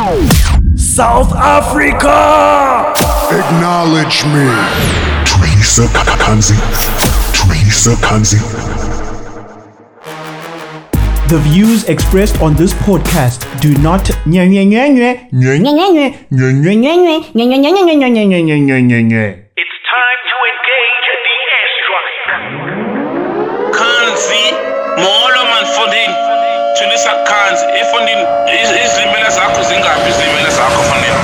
South Africa! Acknowledge me. Teresa Kanzi. Teresa Kanzi. The views expressed on this podcast do not It's time to engage the airstrike. Kanzi, molo man fundini. Thulisa Kanzi, ifundini izimela zakho zingaphi izimela zakho fundini?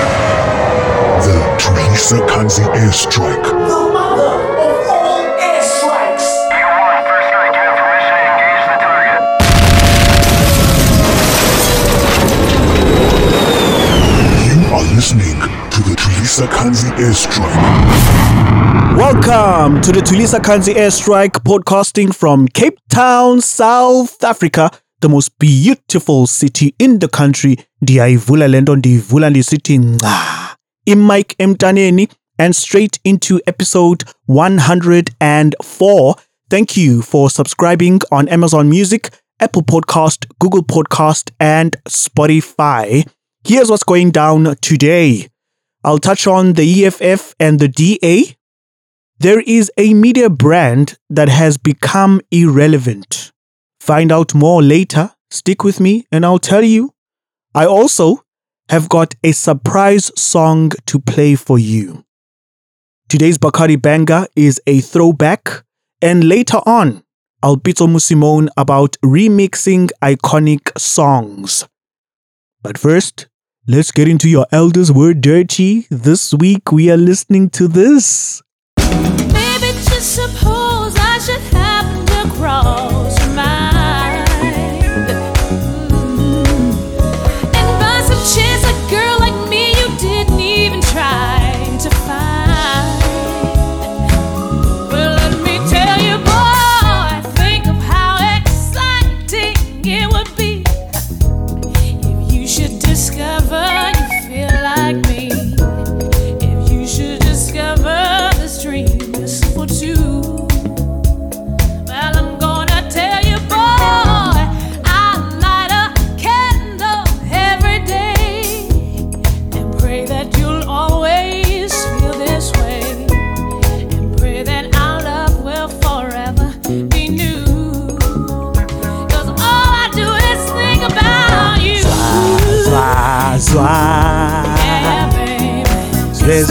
The Teresa Kanzi airstrike. The mother of all airstrikes. You are listening to the Teresa Kanzi airstrike. Welcome to the Tulisa Kanzi Airstrike podcasting from Cape Town, South Africa, the most beautiful city in the country. Ndiyayivula lento ndiyivula ndisithi nca. Imike emtaneni and straight into episode 104. Thank you for subscribing on Amazon Music, Apple Podcast, Google Podcast and Spotify. Here's what's going down today. I'll touch on the EFF and the DA, there is a media brand that has become irrelevant. Find out more later. Stick with me and I'll tell you. I also have got a surprise song to play for you. Today's Bacardi Banger is a throwback, and later on, I'll Pitso Mosimoane about remixing iconic songs. But first, let's get into your elders word dirty. This week we are listening to this.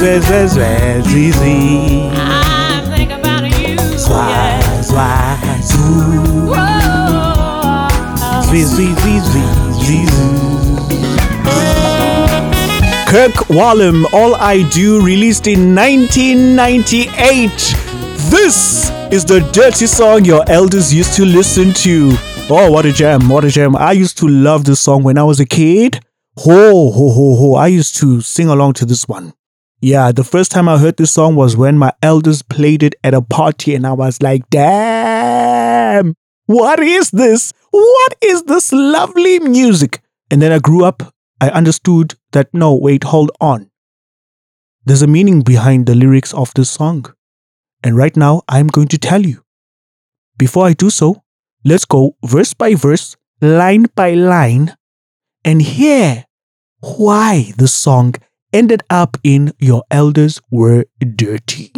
Zwe, zwe, zwe, zwe, zwi, zwi. I think about you. Kirk Whalum, All I Do, released in 1998. This is the dirty song your elders used to listen to. Oh, what a jam, what a jam. I used to love this song when I was a kid. Ho, ho, ho, ho. I used to sing along to this one. Yeah, the first time I heard this song was when my elders played it at a party, and I was like, damn, what is this? What is this lovely music? And then I grew up, I understood that no, wait, hold on. There's a meaning behind the lyrics of this song. And right now, I'm going to tell you. Before I do so, let's go verse by verse, line by line, and hear why the song ended up in Your Elders Were Dirty.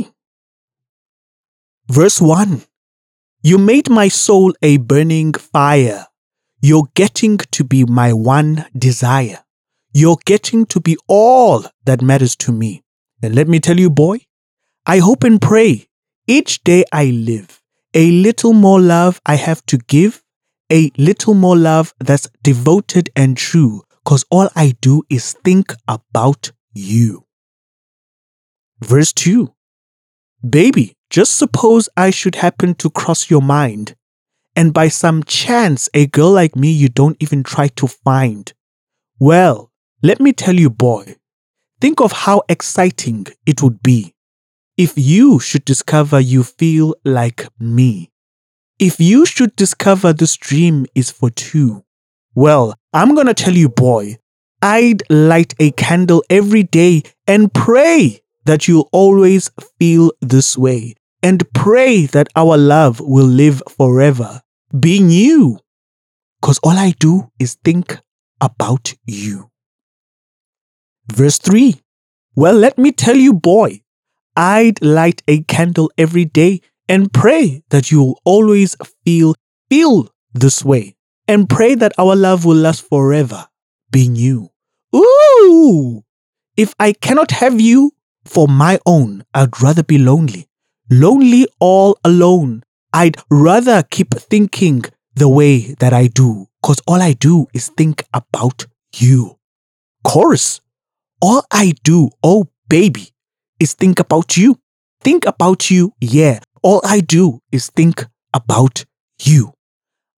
Verse 1 You made my soul a burning fire. You're getting to be my one desire. You're getting to be all that matters to me. And let me tell you, boy, I hope and pray each day I live, a little more love I have to give, a little more love that's devoted and true, because all I do is think about you. Verse 2 Baby, just suppose I should happen to cross your mind, and by some chance a girl like me you don't even try to find. Well, let me tell you, boy, think of how exciting it would be if you should discover you feel like me. If you should discover this dream is for two. Well, I'm gonna tell you, boy, I'd light a candle every day and pray that you'll always feel this way and pray that our love will live forever, being you. Because all I do is think about you. Verse 3 Well, let me tell you, boy, I'd light a candle every day and pray that you'll always feel feel this way and pray that our love will last forever being you. Ooh! If I cannot have you for my own, I'd rather be lonely. Lonely all alone. I'd rather keep thinking the way that I do because all I do is think about you. Chorus. All I do, oh baby, is think about you. Think about you, yeah. All I do is think about you.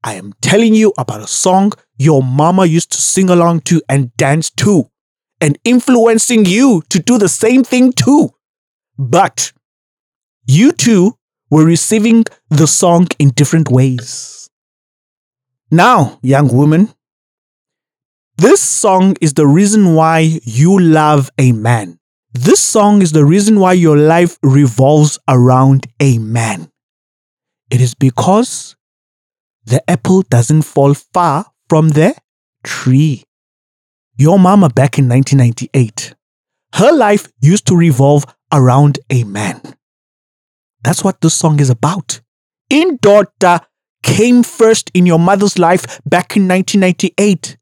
I am telling you about a song your mama used to sing along to and dance to, and influencing you to do the same thing too. But you two were receiving the song in different ways. Now, young woman, this song is the reason why you love a man. This song is the reason why your life revolves around a man. It is because the apple doesn't fall far from the tree. Your mama back in 1998, her life used to revolve around a man. That's what this song is about. In daughter came first in your mother's life back in 1998.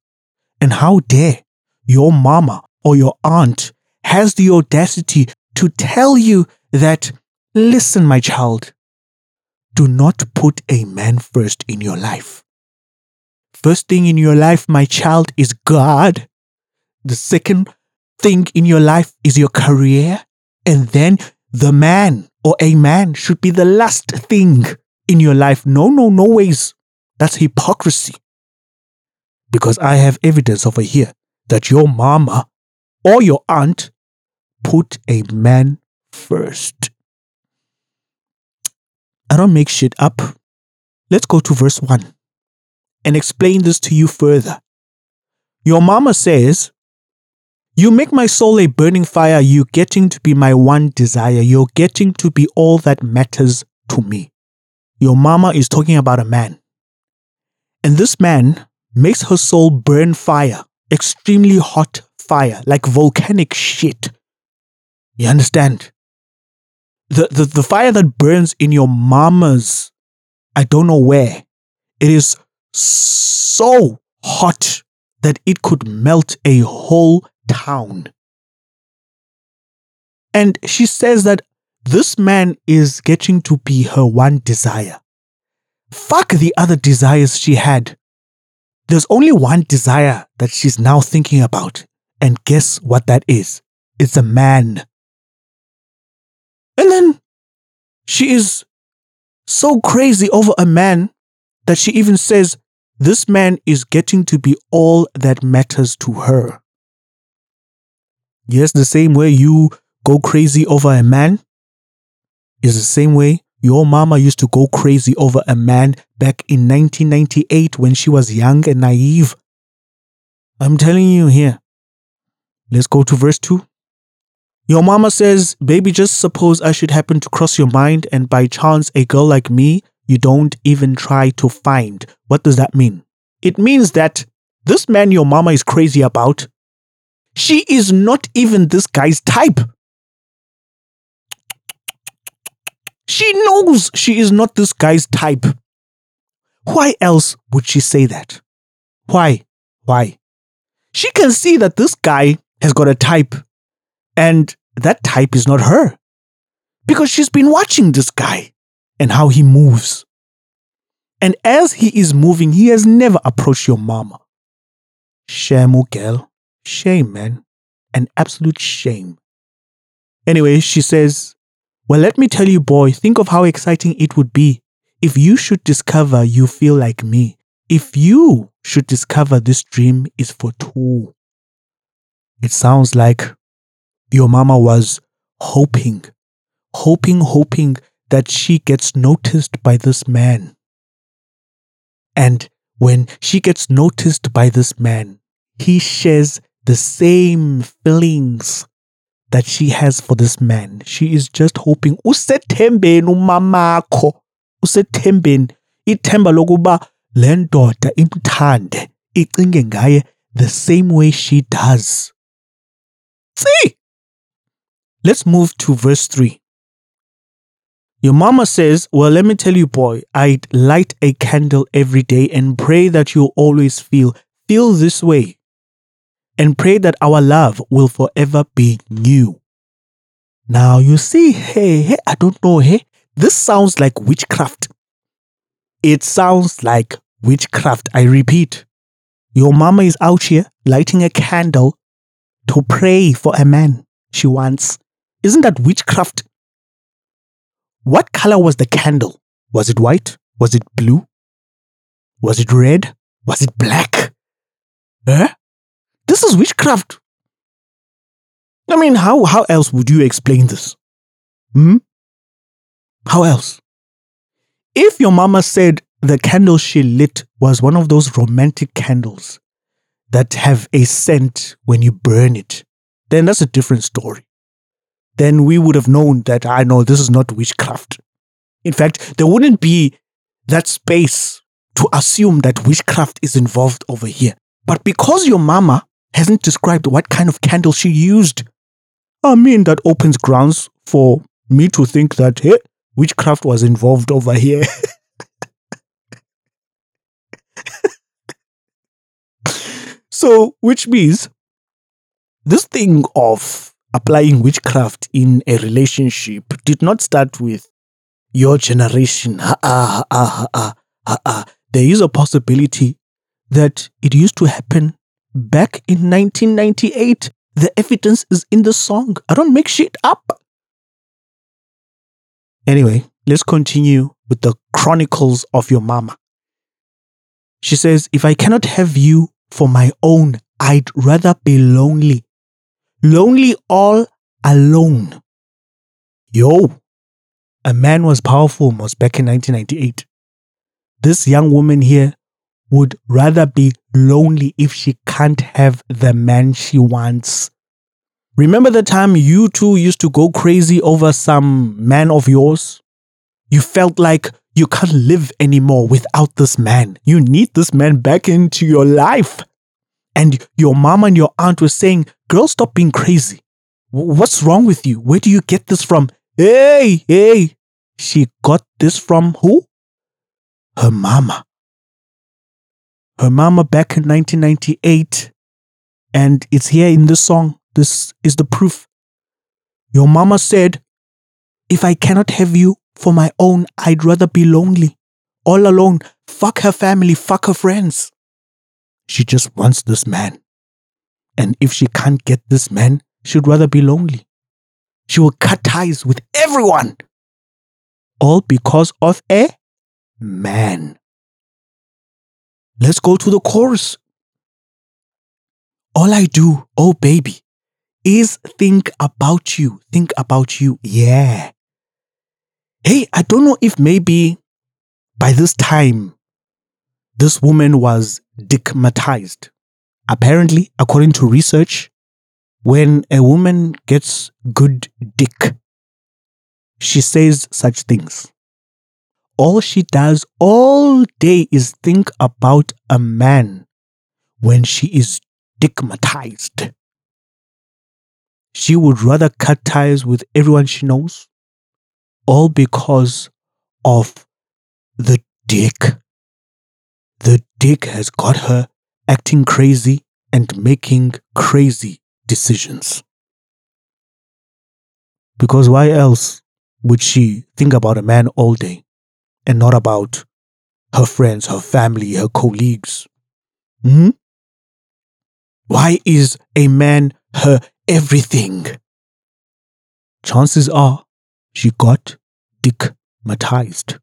And how dare your mama or your aunt has the audacity to tell you that, listen, my child, do not put a man first in your life. First thing in your life, my child, is God. The second thing in your life is your career. And then the man or a man should be the last thing in your life. No, no, no ways. That's hypocrisy. Because I have evidence over here that your mama or your aunt put a man first. I don't make shit up. Let's go to verse 1 and explain this to you further. Your mama says, You make my soul a burning fire. You're getting to be my one desire. You're getting to be all that matters to me. Your mama is talking about a man. And this man makes her soul burn fire, extremely hot fire, like volcanic shit. You understand? The, the, the fire that burns in your mama's, I don't know where, it is so hot that it could melt a whole town. And she says that this man is getting to be her one desire. Fuck the other desires she had. There's only one desire that she's now thinking about. And guess what that is? It's a man. And then she is so crazy over a man that she even says, This man is getting to be all that matters to her. Yes, the same way you go crazy over a man is the same way your mama used to go crazy over a man back in 1998 when she was young and naive. I'm telling you here. Let's go to verse 2. Your mama says, Baby, just suppose I should happen to cross your mind and by chance a girl like me you don't even try to find. What does that mean? It means that this man your mama is crazy about, she is not even this guy's type. She knows she is not this guy's type. Why else would she say that? Why? Why? She can see that this guy has got a type and that type is not her. Because she's been watching this guy and how he moves. And as he is moving, he has never approached your mama. Shame, oh girl. Shame, man. An absolute shame. Anyway, she says, Well, let me tell you, boy, think of how exciting it would be if you should discover you feel like me. If you should discover this dream is for two. It sounds like your mama was hoping, hoping, hoping that she gets noticed by this man. And when she gets noticed by this man, he shares the same feelings that she has for this man. She is just hoping usethembeni umamakho usethembeni ithemba lokuba le ndoda imthande icinge ngaye the same way she does. See? Let's move to verse 3. Your mama says, Well, let me tell you, boy, I'd light a candle every day and pray that you'll always feel, feel this way. And pray that our love will forever be new. Now, you see, hey, hey, I don't know, hey, this sounds like witchcraft. It sounds like witchcraft. I repeat, your mama is out here lighting a candle to pray for a man she wants. Isn't that witchcraft? What color was the candle? Was it white? Was it blue? Was it red? Was it black? Eh? This is witchcraft. I mean, how, how else would you explain this? Hmm? How else? If your mama said the candle she lit was one of those romantic candles that have a scent when you burn it, then that's a different story. Then we would have known that I know this is not witchcraft. In fact, there wouldn't be that space to assume that witchcraft is involved over here. But because your mama hasn't described what kind of candle she used, I mean, that opens grounds for me to think that, hey, witchcraft was involved over here. so, which means this thing of applying witchcraft in a relationship did not start with your generation. Ah, ah, ah. There is a possibility that it used to happen back in 1998. The evidence is in the song. I don't make shit up. Anyway, let's continue with the chronicles of your mama. She says, If I cannot have you for my own, I'd rather be lonely. Lonely all alone. Yo, a man was powerful most back in 1998. This young woman here would rather be lonely if she can't have the man she wants. Remember the time you two used to go crazy over some man of yours? You felt like you can't live anymore without this man. You need this man back into your life. And your mom and your aunt were saying, Girl, stop being crazy. What's wrong with you? Where do you get this from? Hey, hey. She got this from who? Her mama. Her mama back in 1998. And it's here in this song. This is the proof. Your mama said, If I cannot have you for my own, I'd rather be lonely. All alone. Fuck her family, fuck her friends. She just wants this man. And if she can't get this man, she'd rather be lonely. She will cut ties with everyone. All because of a man. Let's go to the chorus. All I do, oh baby, is think about you. Think about you. Yeah. Hey, I don't know if maybe by this time this woman was digmatized. Apparently, according to research, when a woman gets good dick, she says such things. All she does all day is think about a man when she is digmatized. She would rather cut ties with everyone she knows, all because of the dick. The dick has got her acting crazy and making crazy decisions. Because why else would she think about a man all day and not about her friends, her family, her colleagues? Hmm? Why is a man her everything? Chances are she got digmatized.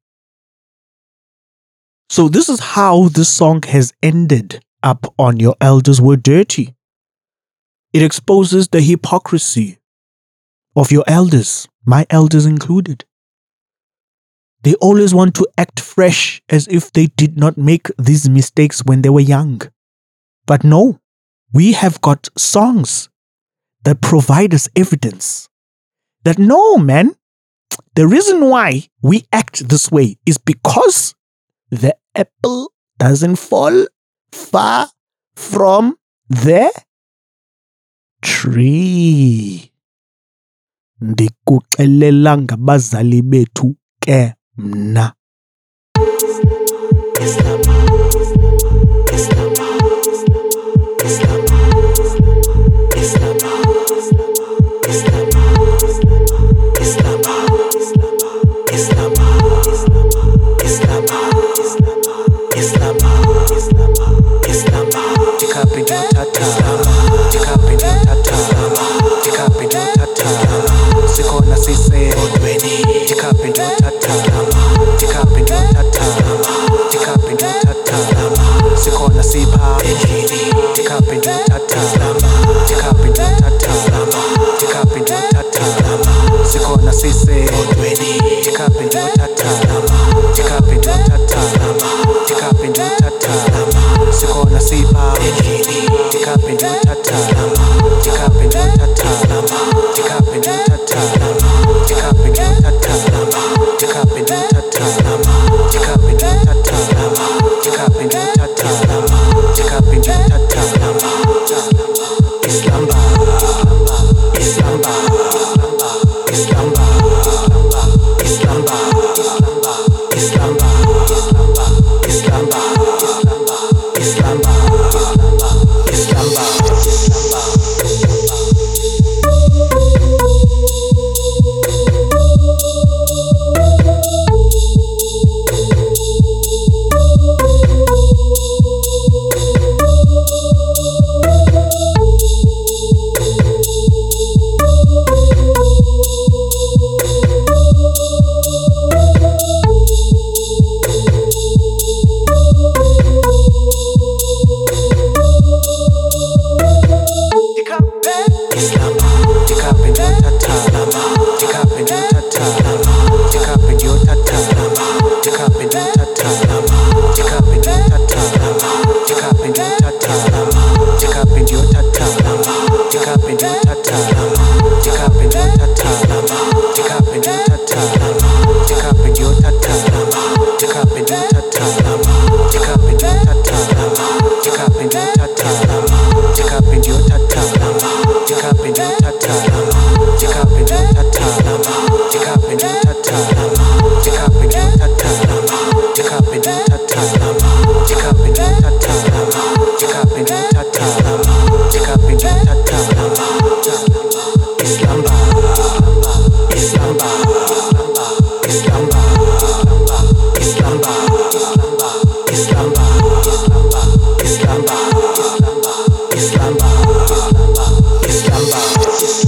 So, this is how this song has ended up on Your Elders Were Dirty. It exposes the hypocrisy of your elders, my elders included. They always want to act fresh as if they did not make these mistakes when they were young. But no, we have got songs that provide us evidence that no, man, the reason why we act this way is because the apple doesn't fall far from the tree. Ndikuxelela ngabazali bethu ke mna. vizee jikape ndio tata jikape ndio tata jikape ndio tata siko nasiba jikape ndio tata jikape ndio tata jikape ndio tata siko na sisi jikape ndio tata jikape ndio tata jikape ndio tata siko nasiba jikape ndio tata jikape ndio tata jikape ta ta, check up in your.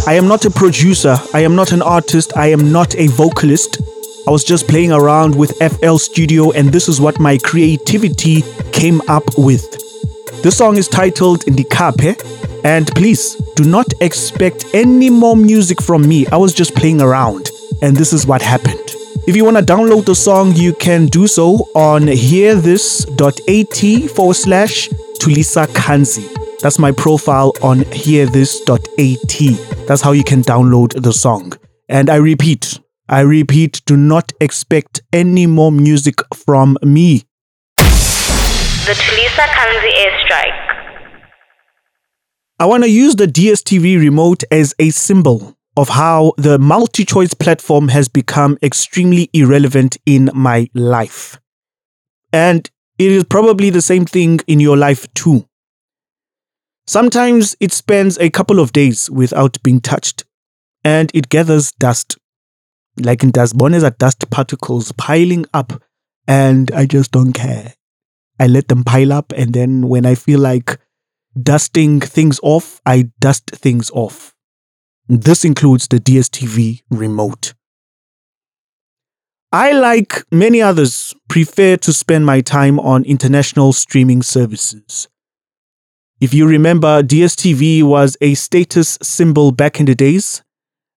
I am not a producer. I am not an artist. I am not a vocalist. I was just playing around with FL Studio, and this is what my creativity came up with. This song is titled Ndikape, and please do not expect any more music from me. I was just playing around, and this is what happened. If you want to download the song, you can do so on hearthis.at forward slash Tulisa Kanzi. That's my profile on hearthis.at. That's how you can download the song. And I repeat, I repeat, do not expect any more music from me. The Tulisa Kanzi airstrike. I want to use the DSTV remote as a symbol of how the multi choice platform has become extremely irrelevant in my life. And it is probably the same thing in your life too. Sometimes it spends a couple of days without being touched and it gathers dust. Like in dust, bonnes are dust particles piling up, and I just don't care. I let them pile up, and then when I feel like dusting things off, I dust things off. This includes the DSTV remote. I, like many others, prefer to spend my time on international streaming services. If you remember, DSTV was a status symbol back in the days,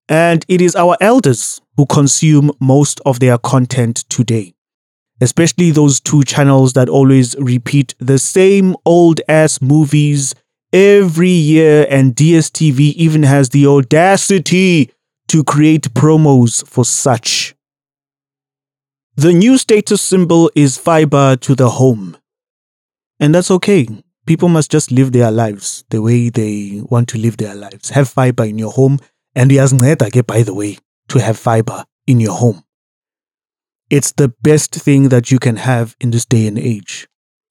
and it is our elders who consume most of their content today. Especially those two channels that always repeat the same old ass movies every year, and DSTV even has the audacity to create promos for such. The new status symbol is fiber to the home. And that's okay people must just live their lives the way they want to live their lives. Have fiber in your home. And iyazinceda ke by the way to have fiber in your home. It's the best thing that you can have in this day and age.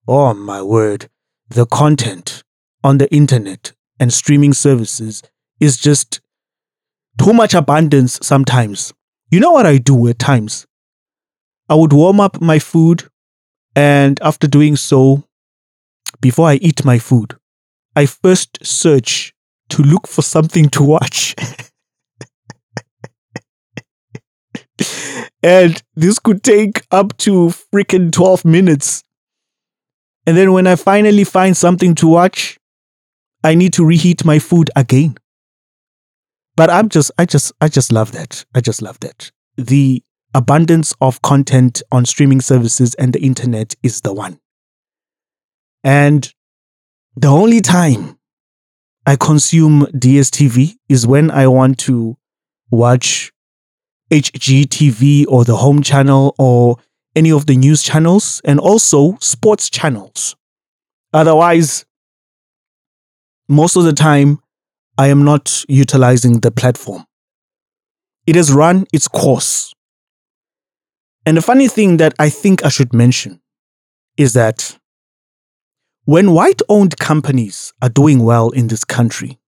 Oh my word. The content on the internet and streaming services is just too much abundance sometimes. You know what I do at times? I would warm up my food, and after doing so, before I eat my food, I first search to look for something to watch. and this could take up to freaking 12 minutes. And then when I finally find something to watch, I need to reheat my food again. But I'm just, I just, I just love that. I just love that. The abundance of content on streaming services and the internet is the one. And the only time I consume DSTV is when I want to watch HGTV or the home channel or any of the news channels and also sports channels. Otherwise, most of the time, I am not utilizing the platform. It has run its course. And the funny thing that I think I should mention is that when white owned companies are doing well in this country,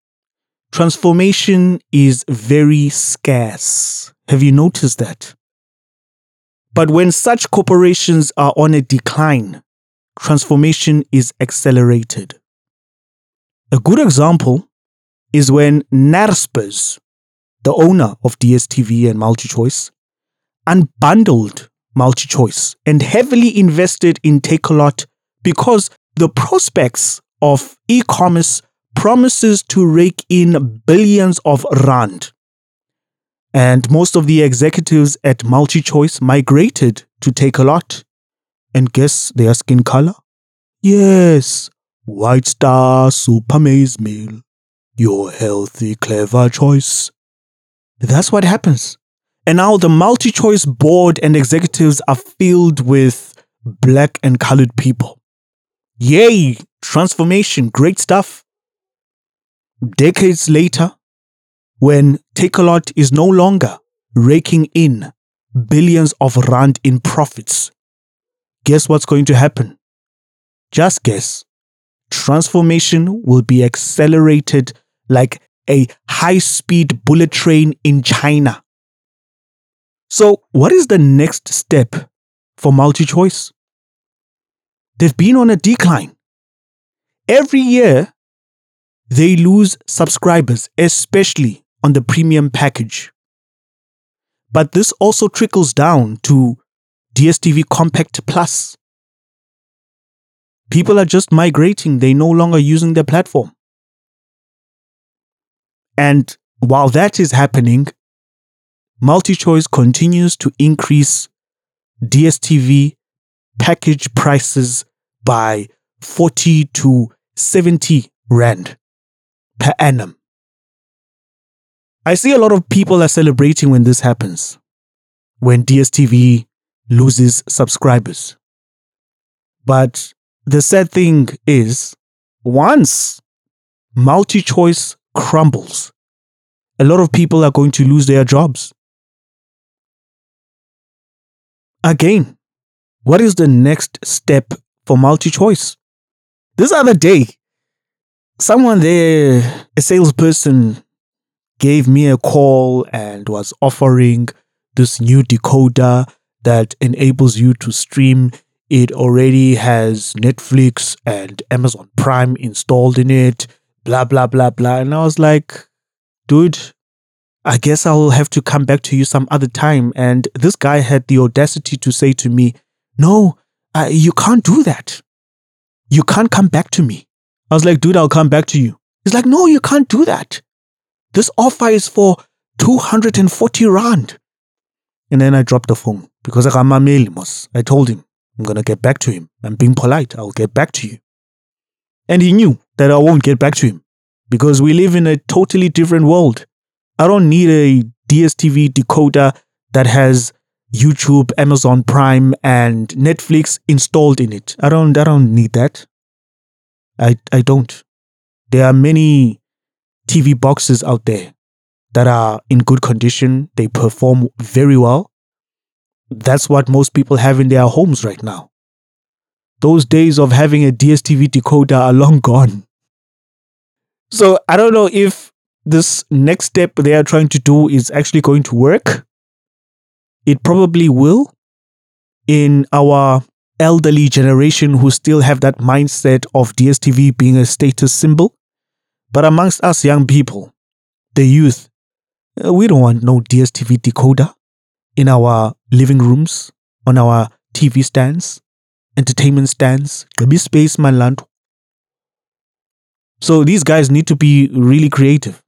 transformation is very scarce. Have you noticed that? But when such corporations are on a decline, transformation is accelerated. A good example is when Naspers, the owner of DSTV and MultiChoice, unbundled MultiChoice and heavily invested in Takealot because the prospects of e-commerce promises to rake in billions of rand. And most of the executives at MultiChoice migrated to Takealot. And guess their skin color? Yes, White Star Super Maize Meal. Your healthy, clever choice. That's what happens. And now the multi choice board and executives are filled with black and colored people. Yay! Transformation, great stuff. Decades later, when Takealot is no longer raking in billions of rand in profits, guess what's going to happen? Just guess. Transformation will be accelerated like a high speed bullet train in China. So, what is the next step for multi choice? They've been on a decline. Every year, they lose subscribers, especially on the premium package. But this also trickles down to DSTV Compact Plus. People are just migrating, they're no longer using their platform. And while that is happening, MultiChoice continues to increase DSTV package prices by 40 to 70 rand per annum. I see a lot of people are celebrating when this happens, when DSTV loses subscribers. But the sad thing is, once multi choice crumbles, a lot of people are going to lose their jobs. Again, what is the next step for multi choice? This other day, someone there, a salesperson, gave me a call and was offering this new decoder that enables you to stream. It already has Netflix and Amazon Prime installed in it, blah, blah, blah, blah. And I was like, dude, I guess I'll have to come back to you some other time. And this guy had the audacity to say to me, No, uh, you can't do that. You can't come back to me. I was like, Dude, I'll come back to you. He's like, No, you can't do that. This offer is for 240 Rand. And then I dropped the phone because I I told him, I'm going to get back to him. I'm being polite. I'll get back to you. And he knew that I won't get back to him because we live in a totally different world. I don't need a DSTV decoder that has YouTube, Amazon Prime, and Netflix installed in it. I don't I don't need that. I, I don't. There are many TV boxes out there that are in good condition. They perform very well. That's what most people have in their homes right now. Those days of having a DSTV decoder are long gone. So I don't know if this next step they are trying to do is actually going to work. It probably will in our elderly generation who still have that mindset of DSTV being a status symbol. But amongst us young people, the youth, uh, we don't want no DSTV decoder in our living rooms, on our TV stands, entertainment stands, be space man land. So these guys need to be really creative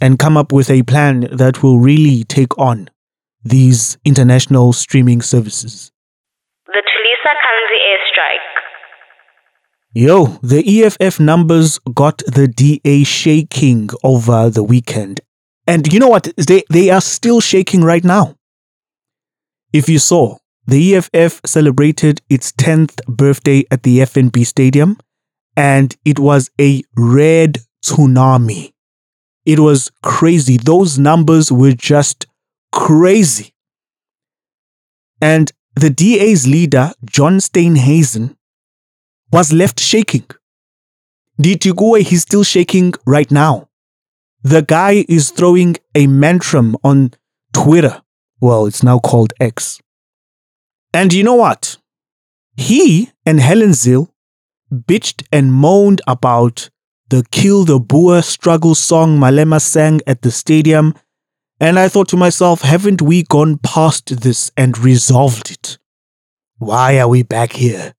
and come up with a plan that will really take on these international streaming services. The Tulisa Kanzi airstrike. Yo, the EFF numbers got the DA shaking over the weekend. And you know what? They, they are still shaking right now. If you saw, the EFF celebrated its 10th birthday at the FNB Stadium, and it was a red tsunami. It was crazy. Those numbers were just crazy. And the DA's leader, John Steenhuisen, was left shaking. Ditigwe, he's still shaking right now. The guy is throwing a mantrum on Twitter. Well, it's now called X. And you know what? He and Helen Zille bitched and moaned about the Kill the Boer struggle song Malema sang at the stadium. And I thought to myself, haven't we gone past this and resolved it? Why are we back here?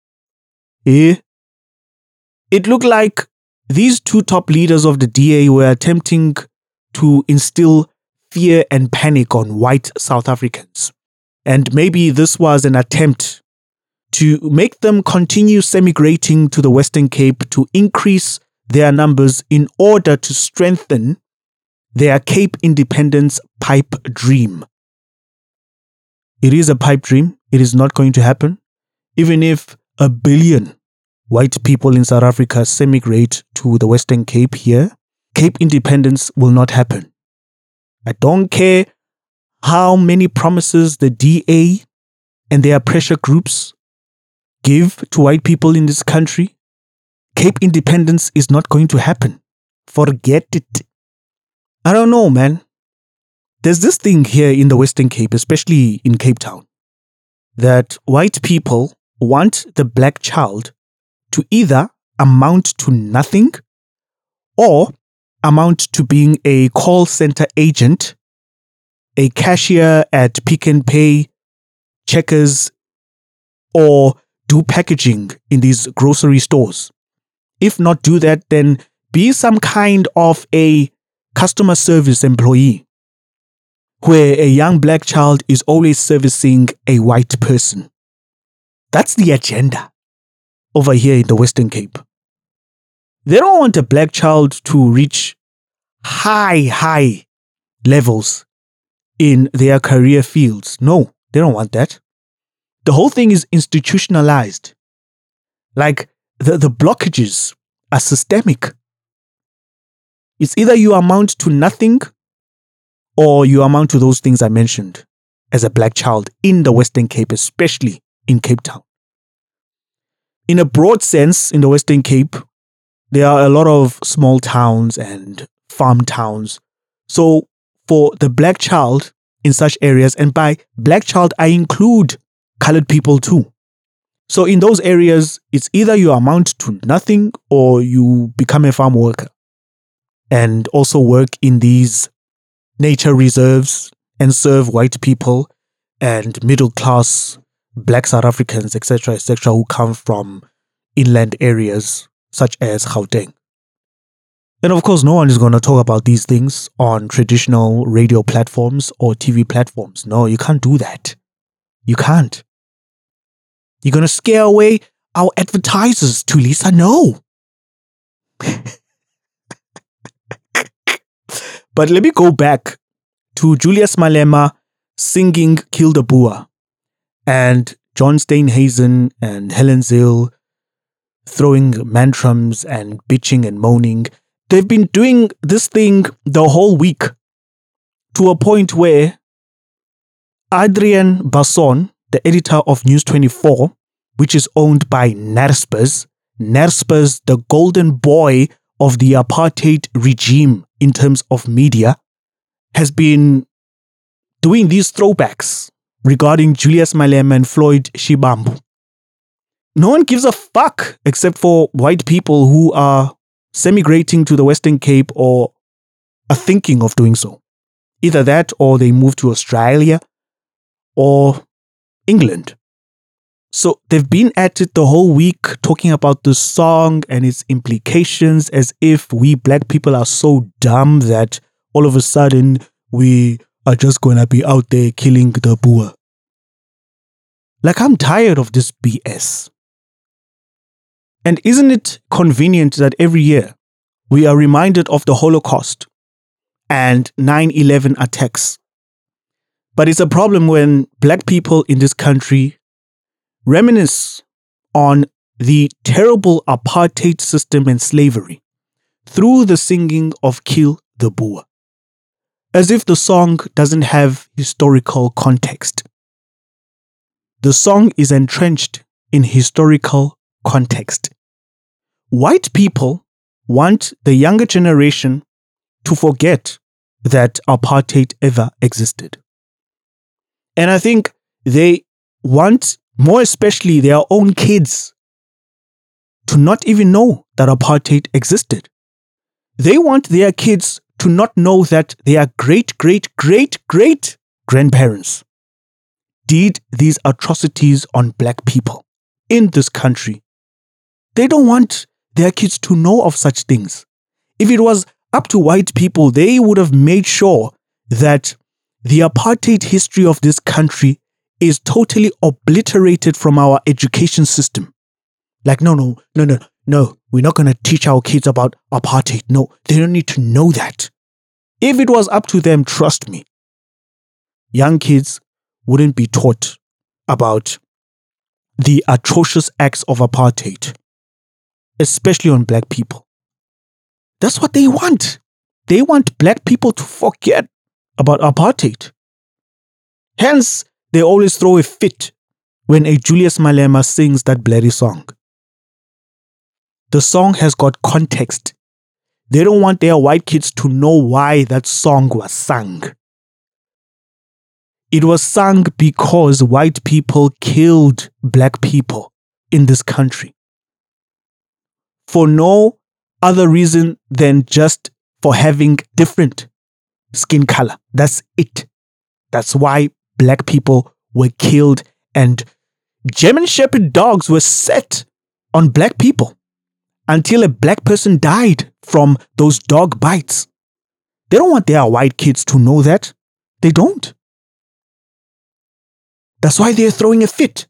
Eh? It looked like these two top leaders of the DA were attempting to instill fear and panic on white South Africans. And maybe this was an attempt to make them continue semigrating to the Western Cape to increase their numbers in order to strengthen their Cape independence pipe dream. It is a pipe dream. It is not going to happen. Even if a billion white people in South Africa semigrate to the Western Cape here, Cape independence will not happen. I don't care how many promises the DA and their pressure groups give to white people in this country. Cape independence is not going to happen. Forget it. I don't know, man. There's this thing here in the Western Cape, especially in Cape Town, that white people want the black child to either amount to nothing or amount to being a call center agent, a cashier at Pick n Pay, Checkers, or do packaging in these grocery stores. If not do that, then be some kind of a customer service employee where a young black child is always servicing a white person. That's the agenda over here in the Western Cape. They don't want a black child to reach high, high levels in their career fields. No, they don't want that. The whole thing is institutionalized. Like the, the blockages are systemic. It's either you amount to nothing or you amount to those things I mentioned as a black child in the Western Cape, especially in Cape Town. In a broad sense, in the Western Cape, there are a lot of small towns and farm towns. So, for the black child in such areas, and by black child, I include colored people too. So, in those areas, it's either you amount to nothing or you become a farm worker and also work in these nature reserves and serve white people and middle class black South Africans, etc., etc., who come from inland areas such as Gauteng. And of course, no one is going to talk about these things on traditional radio platforms or TV platforms. No, you can't do that. You can't. You're going to scare away our advertisers, Tulisa. No. but let me go back to Julius Malema singing Kill the Boer and John Steenhuisen and Helen Zille throwing mantrums and bitching and moaning. They've been doing this thing the whole week to a point where Adriaan Basson, the editor of News 24, which is owned by Naspers, Naspers, the golden boy of the apartheid regime in terms of media, has been doing these throwbacks regarding Julius Malema and Floyd Shivambu. No one gives a fuck except for white people who are semigrating to the Western Cape or are thinking of doing so. Either that or they move to Australia or England. So they've been at it the whole week talking about the song and its implications as if we black people are so dumb that all of a sudden we are just going to be out there killing the Boer. Like, I'm tired of this BS. And isn't it convenient that every year we are reminded of the Holocaust and 9 11 attacks? But it's a problem when black people in this country reminisce on the terrible apartheid system and slavery through the singing of Kill the Boer, as if the song doesn't have historical context. The song is entrenched in historical context. White people want the younger generation to forget that apartheid ever existed. And I think they want, more especially their own kids, to not even know that apartheid existed. They want their kids to not know that their great, great, great, great grandparents did these atrocities on black people in this country. They don't want their kids to know of such things. If it was up to white people, they would have made sure that the apartheid history of this country is totally obliterated from our education system. Like, no, no, no, no, no, we're not going to teach our kids about apartheid. No, they don't need to know that. If it was up to them, trust me, young kids wouldn't be taught about the atrocious acts of apartheid, especially on black people. That's what they want. They want black people to forget about apartheid. Hence, they always throw a fit when a Julius Malema sings that bloody song. The song has got context. They don't want their white kids to know why that song was sung. It was sung because white people killed black people in this country. For no other reason than just for having different skin color. That's it. That's why black people were killed and German Shepherd dogs were set on black people until a black person died from those dog bites. They don't want their white kids to know that. They don't. That's why they're throwing a fit.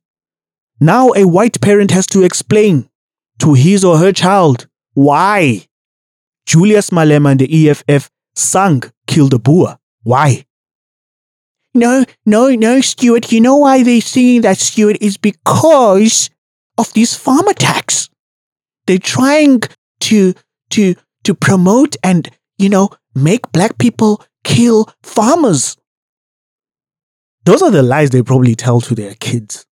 Now a white parent has to explain to his or her child why Julius Malema and the EFF sang Kill the Boer. Why? No, no, no, Stuart. You know why they're singing that, Stuart, is because of these farm attacks. They're trying to to to promote and, you know, make black people kill farmers. Those are the lies they probably tell to their kids.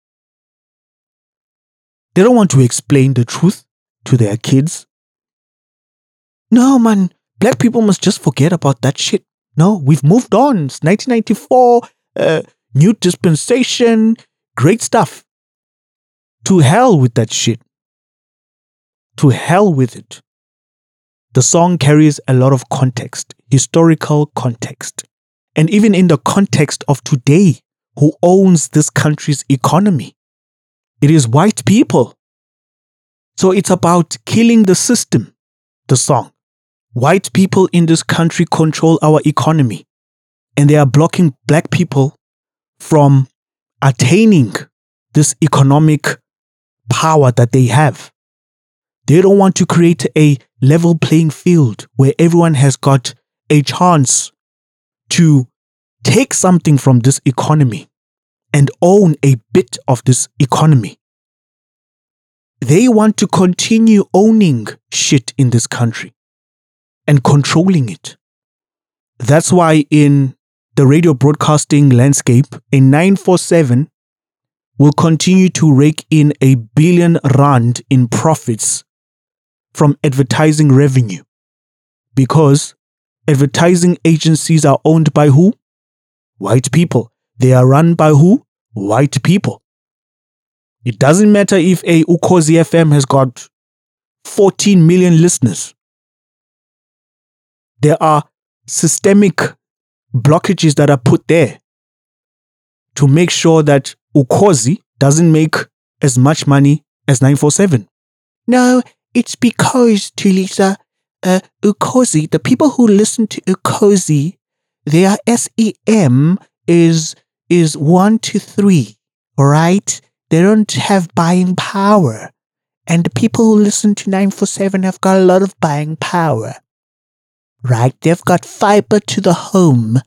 They don't want to explain the truth to their kids. No, man, black people must just forget about that shit. No, we've moved on. It's 1994, uh, new dispensation, great stuff. To hell with that shit. To hell with it. The song carries a lot of context, historical context and even in the context of today, who owns this country's economy? It is white people. So it's about killing the system, the song. White people in this country control our economy, and they are blocking black people from attaining this economic power that they have. They don't want to create a level playing field where everyone has got a chance to take something from this economy and own a bit of this economy. they want to continue owning shit in this country and controlling it. That's why in the radio broadcasting landscape, a 947 will continue to rake in a billion rand in profits from advertising revenue because advertising agencies are owned by who? White people. They are run by who? White people. It doesn't matter if a Ukhozi FM has got 14 million listeners. There are systemic blockages that are put there to make sure that Ukhozi doesn't make as much money as 947. No, it's because, Tulisa, uh, Ukhozi, the people who listen to Ukhozi, their LSM is is one to three, all right? They don't have buying power. And the people who listen to 947 have got a lot of buying power. Right? They've got fiber to the home.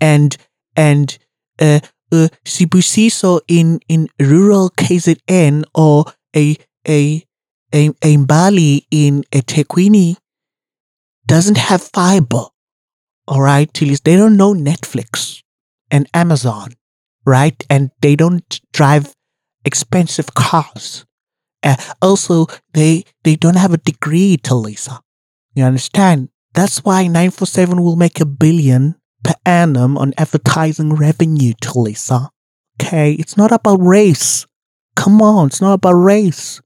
And and uh uh Sibusiso in in rural KZN or a a a, a Mbali in eThekwini doesn't have fiber. All right, Tulisa, they don't know Netflix and Amazon, right? And they don't drive expensive cars. Uh, also, they they don't have a degree, Tulisa. You understand? That's why 947 will make a billion per annum on advertising revenue, Tulisa. Okay, it's not about race. Come on, it's not about race.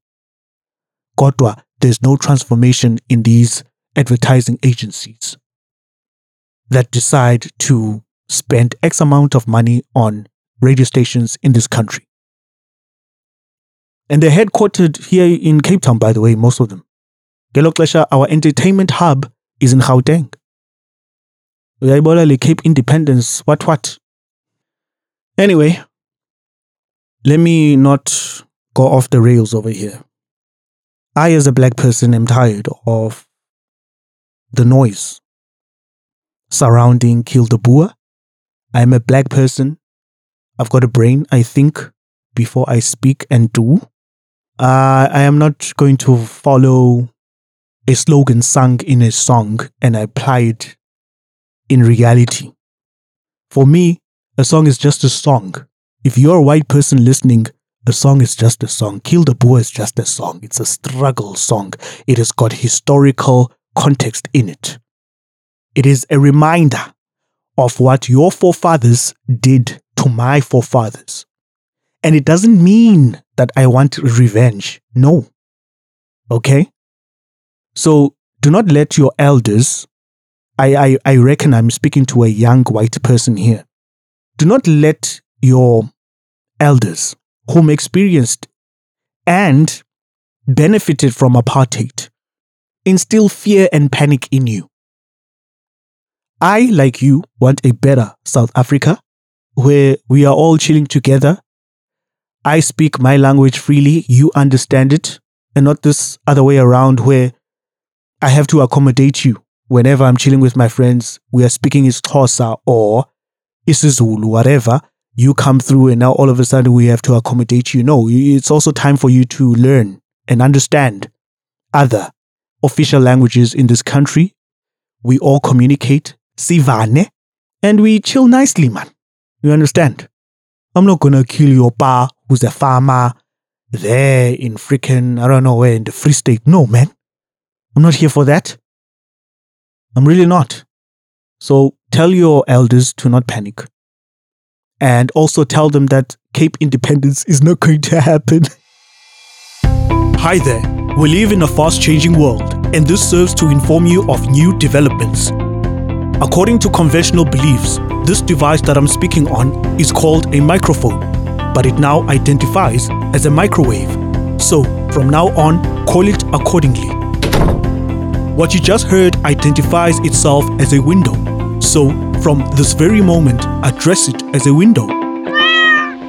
Kodwa, there's no transformation in these advertising agencies that decide to spend X amount of money on radio stations in this country. And they're headquartered here in Cape Town, by the way, most of them. Ngelo xesha, our entertainment hub is in Gauteng. Uyayibona le Cape Independence, what what? Anyway, let me not go off the rails over here. I, as a black person, am tired of the noise surrounding Boer. I'm a black person. I've got a brain. I think before I speak and do. Uh, I am not going to follow a slogan sung in a song and I apply it in reality. For me, a song is just a song. If you're a white person listening, a song is just a song. Kill the Boer is just a song. It's a struggle song. It has got historical context in it. It is a reminder of what your forefathers did to my forefathers. And it doesn't mean that I want revenge. No. Okay? So do not let your elders, I, I, I reckon I'm speaking to a young white person here. Do not let your elders whom experienced and benefited from apartheid instill fear and panic in you. I, like you, want a better South Africa where we are all chilling together. I speak my language freely, you understand it, and not this other way around where I have to accommodate you. Whenever I'm chilling with my friends, we are speaking isiXhosa or isiZulu, whatever. You come through, and now all of a sudden we have to accommodate you. No, it's also time for you to learn and understand other official languages in this country. We all communicate, sivane, and we chill nicely, man. You understand? I'm not gonna kill your pa who's a farmer there in freaking, I don't know where, in the Free State. No, man. I'm not here for that. I'm really not. So tell your elders to not panic. And also tell them that Cape independence is not going to happen. Hi there. We live in a fast changing world, and this serves to inform you of new developments. According to conventional beliefs, this device that I'm speaking on is called a microphone, but it now identifies as a microwave. So, from now on, call it accordingly. What you just heard identifies itself as a window. So, from this very moment, address it as a window.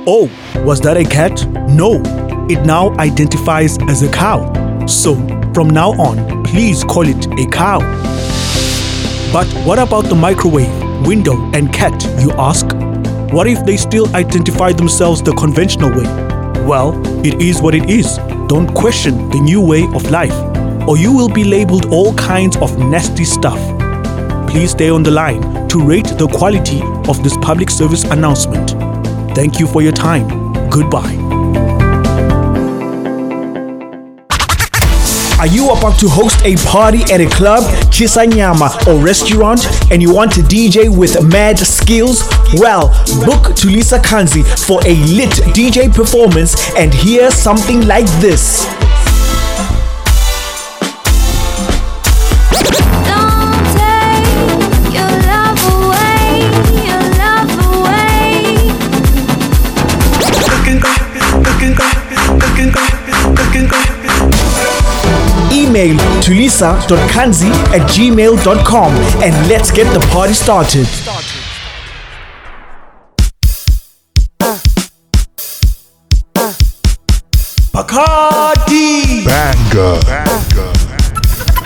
Oh, was that a cat? No, it now identifies as a cow. So, from now on, please call it a cow. But what about the microwave, window, and cat, you ask? What if they still identify themselves the conventional way? Well, it is what it is. don't question the new way of life, or you will be labeled all kinds of nasty stuff. Please stay on the line to rate the quality of this public service announcement. Thank you for your time. Goodbye. Are you about to host a party at a club, chisanyama, or restaurant and you want a DJ with mad skills? Well, book Tulisa Kanzi for a lit DJ performance and hear something like this. tulisa.kanzi at gmail.com and let's get the party started. Bacardi! Banger.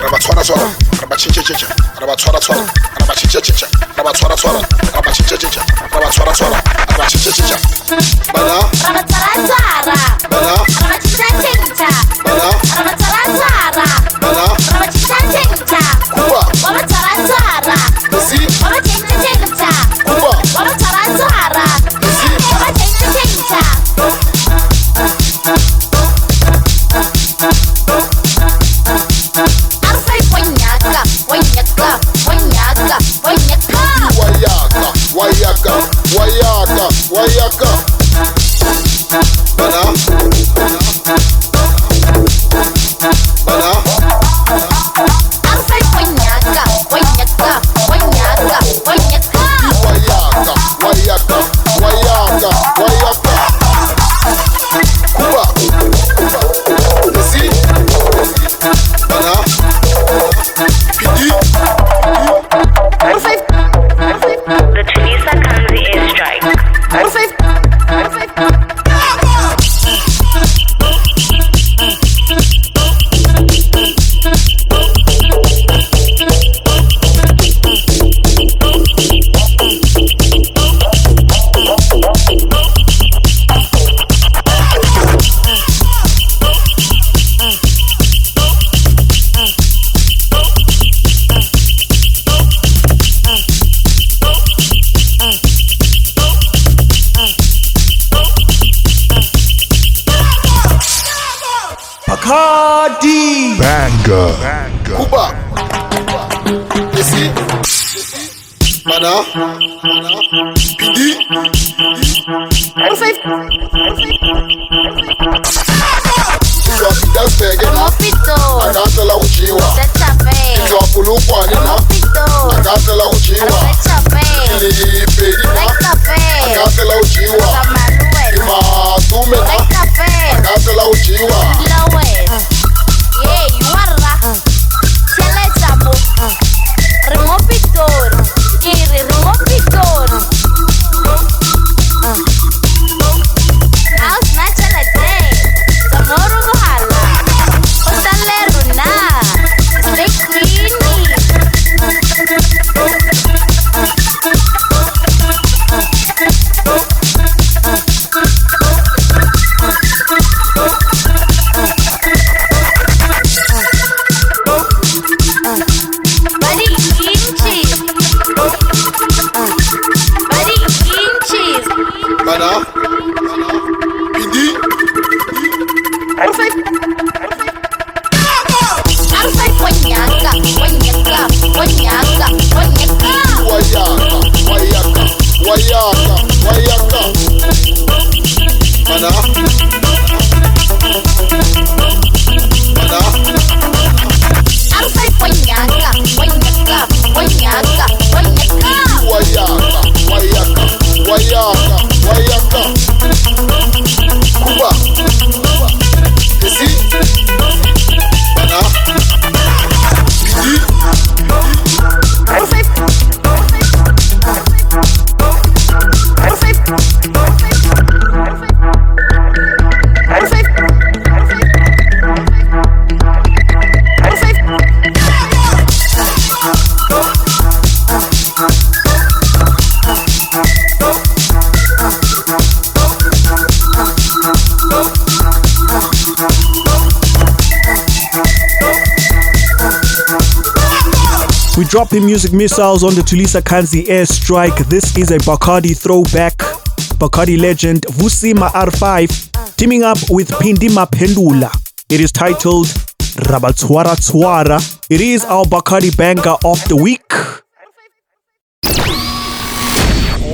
Rabatwara twara, rabachicha chicha, rabatwara twara, rabachicha chicha, rabatwara Dropping music missiles on the Tulisa Kanzi airstrike. This is a Bacardi throwback. Bacardi legend Vusi Ma R5 teaming up with Phindi Maphendula. It is titled Rabatshwara Tshwara. It is our Bacardi banger of the week.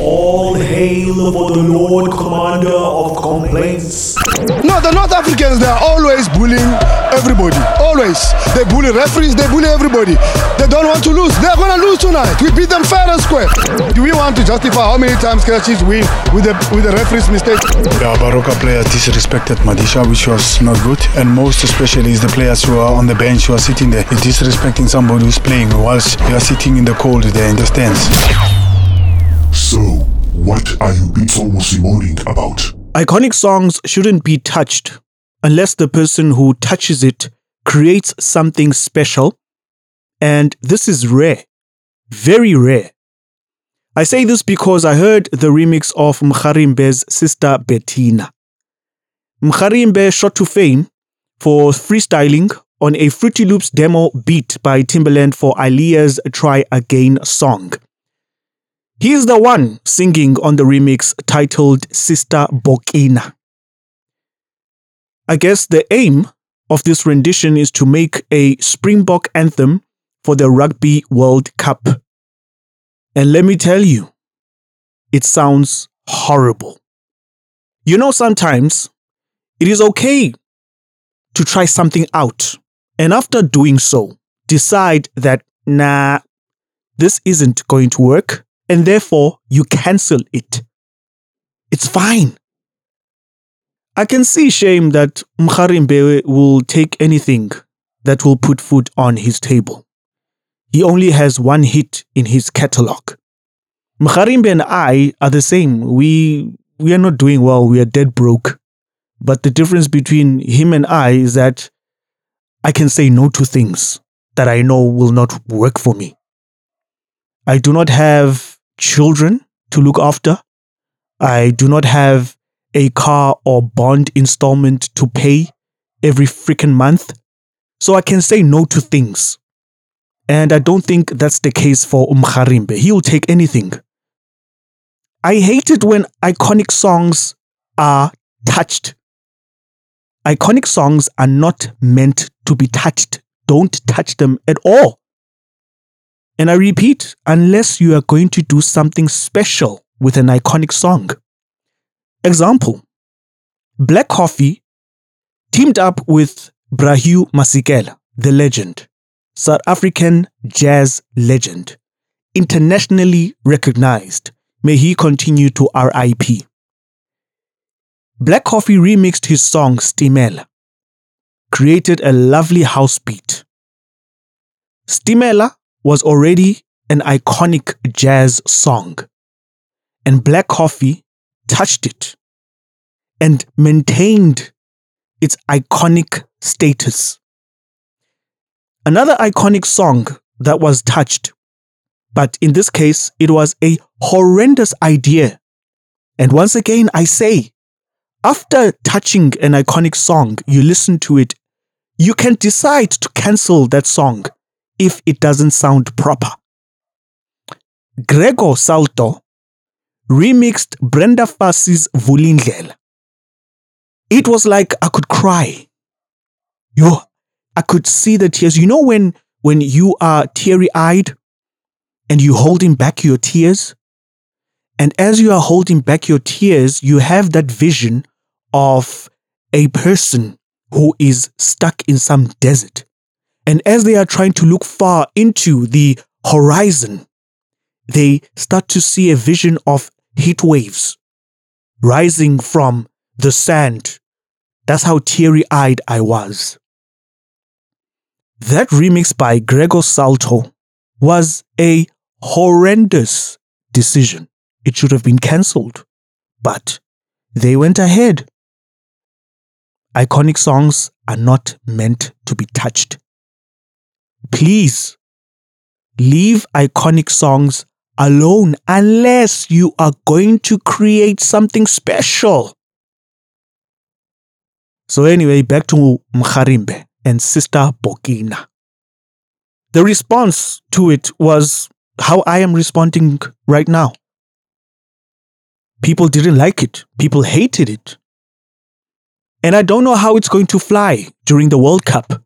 All hail for the Lord Commander of Complaints. No, the North Africans, they are always bullying everybody. Always. They bully referees, they bully everybody. They don't want to lose. They're going to lose tonight. We beat them fair and square. Do we want to justify how many times Kaizer Chiefs win with the, with the referee's mistake? The Baroka players disrespected Madisha, which was not good. And most especially is the players who are on the bench who are sitting there disrespecting somebody who's playing whilst you are sitting in the cold there in the stands. So, what are you Beats moaning about? Iconic songs shouldn't be touched unless the person who touches it creates something special. And this is rare. Very rare. I say this because I heard the remix of Mgarimbe's sister Bettina. Mgarimbe shot to fame for freestyling on a Fruity Loops demo beat by Timbaland for Aaliyah's Try Again song. He is the one singing on the remix titled Sister Bokina. I guess the aim of this rendition is to make a Springbok anthem for the Rugby World Cup. And let me tell you, it sounds horrible. You know, sometimes it is okay to try something out. And after doing so, decide that, nah, this isn't going to work. And therefore, you cancel it. It's fine. I can see shame that Mgarimbe will take anything that will put food on his table. He only has one hit in his catalog. Mgarimbe and I are the same. We we are not doing well. We are dead broke. But the difference between him and I is that I can say no to things that I know will not work for me. I do not have children to look after. I do not have a car or bond installment to pay every freaking month. So I can say no to things. And I don't think that's the case for Umgarimbe. He'll take anything. I hate it when iconic songs are touched. Iconic songs are not meant to be touched. Don't touch them at all. And I repeat, unless you are going to do something special with an iconic song. Example Black Coffee teamed up with Bra Hugh Masekela, the legend, South African jazz legend, internationally recognized. May he continue to RIP. Black Coffee remixed his song Stimela, created a lovely house beat. Stimela was already an iconic jazz song, and Black Coffee touched it and maintained its iconic status. Another iconic song that was touched, but in this case, it was a horrendous idea. And once again, I say, after touching an iconic song, you listen to it, you can decide to cancel that song if it doesn't sound proper. Gregor Salto remixed Brenda Fassie's Vulindlela. It was like I could cry. Yo, I could see the tears. You know when when you are teary-eyed and you holding back your tears? And as you are holding back your tears, you have that vision of a person who is stuck in some desert. And as they are trying to look far into the horizon, they start to see a vision of heat waves rising from the sand. That's how teary eyed I was. That remix by Gregor Salto was a horrendous decision. It should have been cancelled. But they went ahead. Iconic songs are not meant to be touched. Please leave iconic songs alone unless you are going to create something special. So, anyway, back to Mgarimbe and Sister Bokina. the response to it was how I am responding right now. People didn't like it. People hated it. And I don't know how it's going to fly during the World Cup.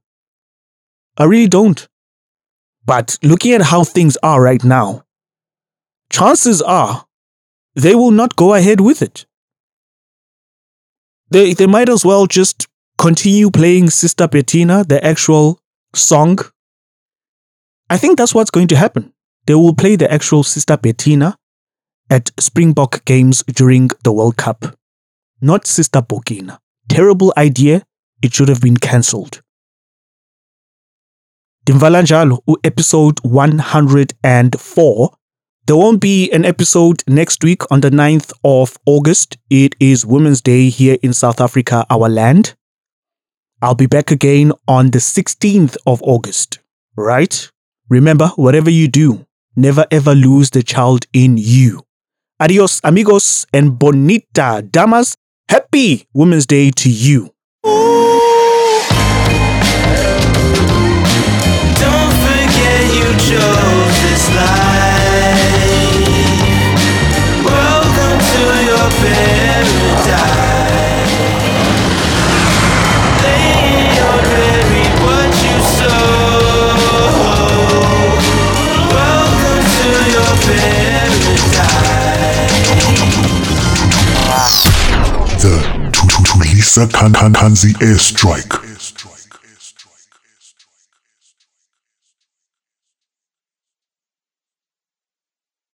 I really don't. But looking at how things are right now, chances are they will not go ahead with it. They, they might as well just continue playing Sister Bettina, the actual song. I think that's what's going to happen. They will play the actual Sister Bettina at Springbok games during the World Cup. Not Sister Bokina. Terrible idea. It should have been cancelled. Dimvala njalo episode 104. There won't be an episode next week on the 9th of August. It is Women's Day here in South Africa, our land. I'll be back again on the 16th of August, right? Remember, whatever you do, never ever lose the child in you. Adios, amigos, and bonita damas. Happy Women's Day to you. The Tulisa Kanzi airstrike.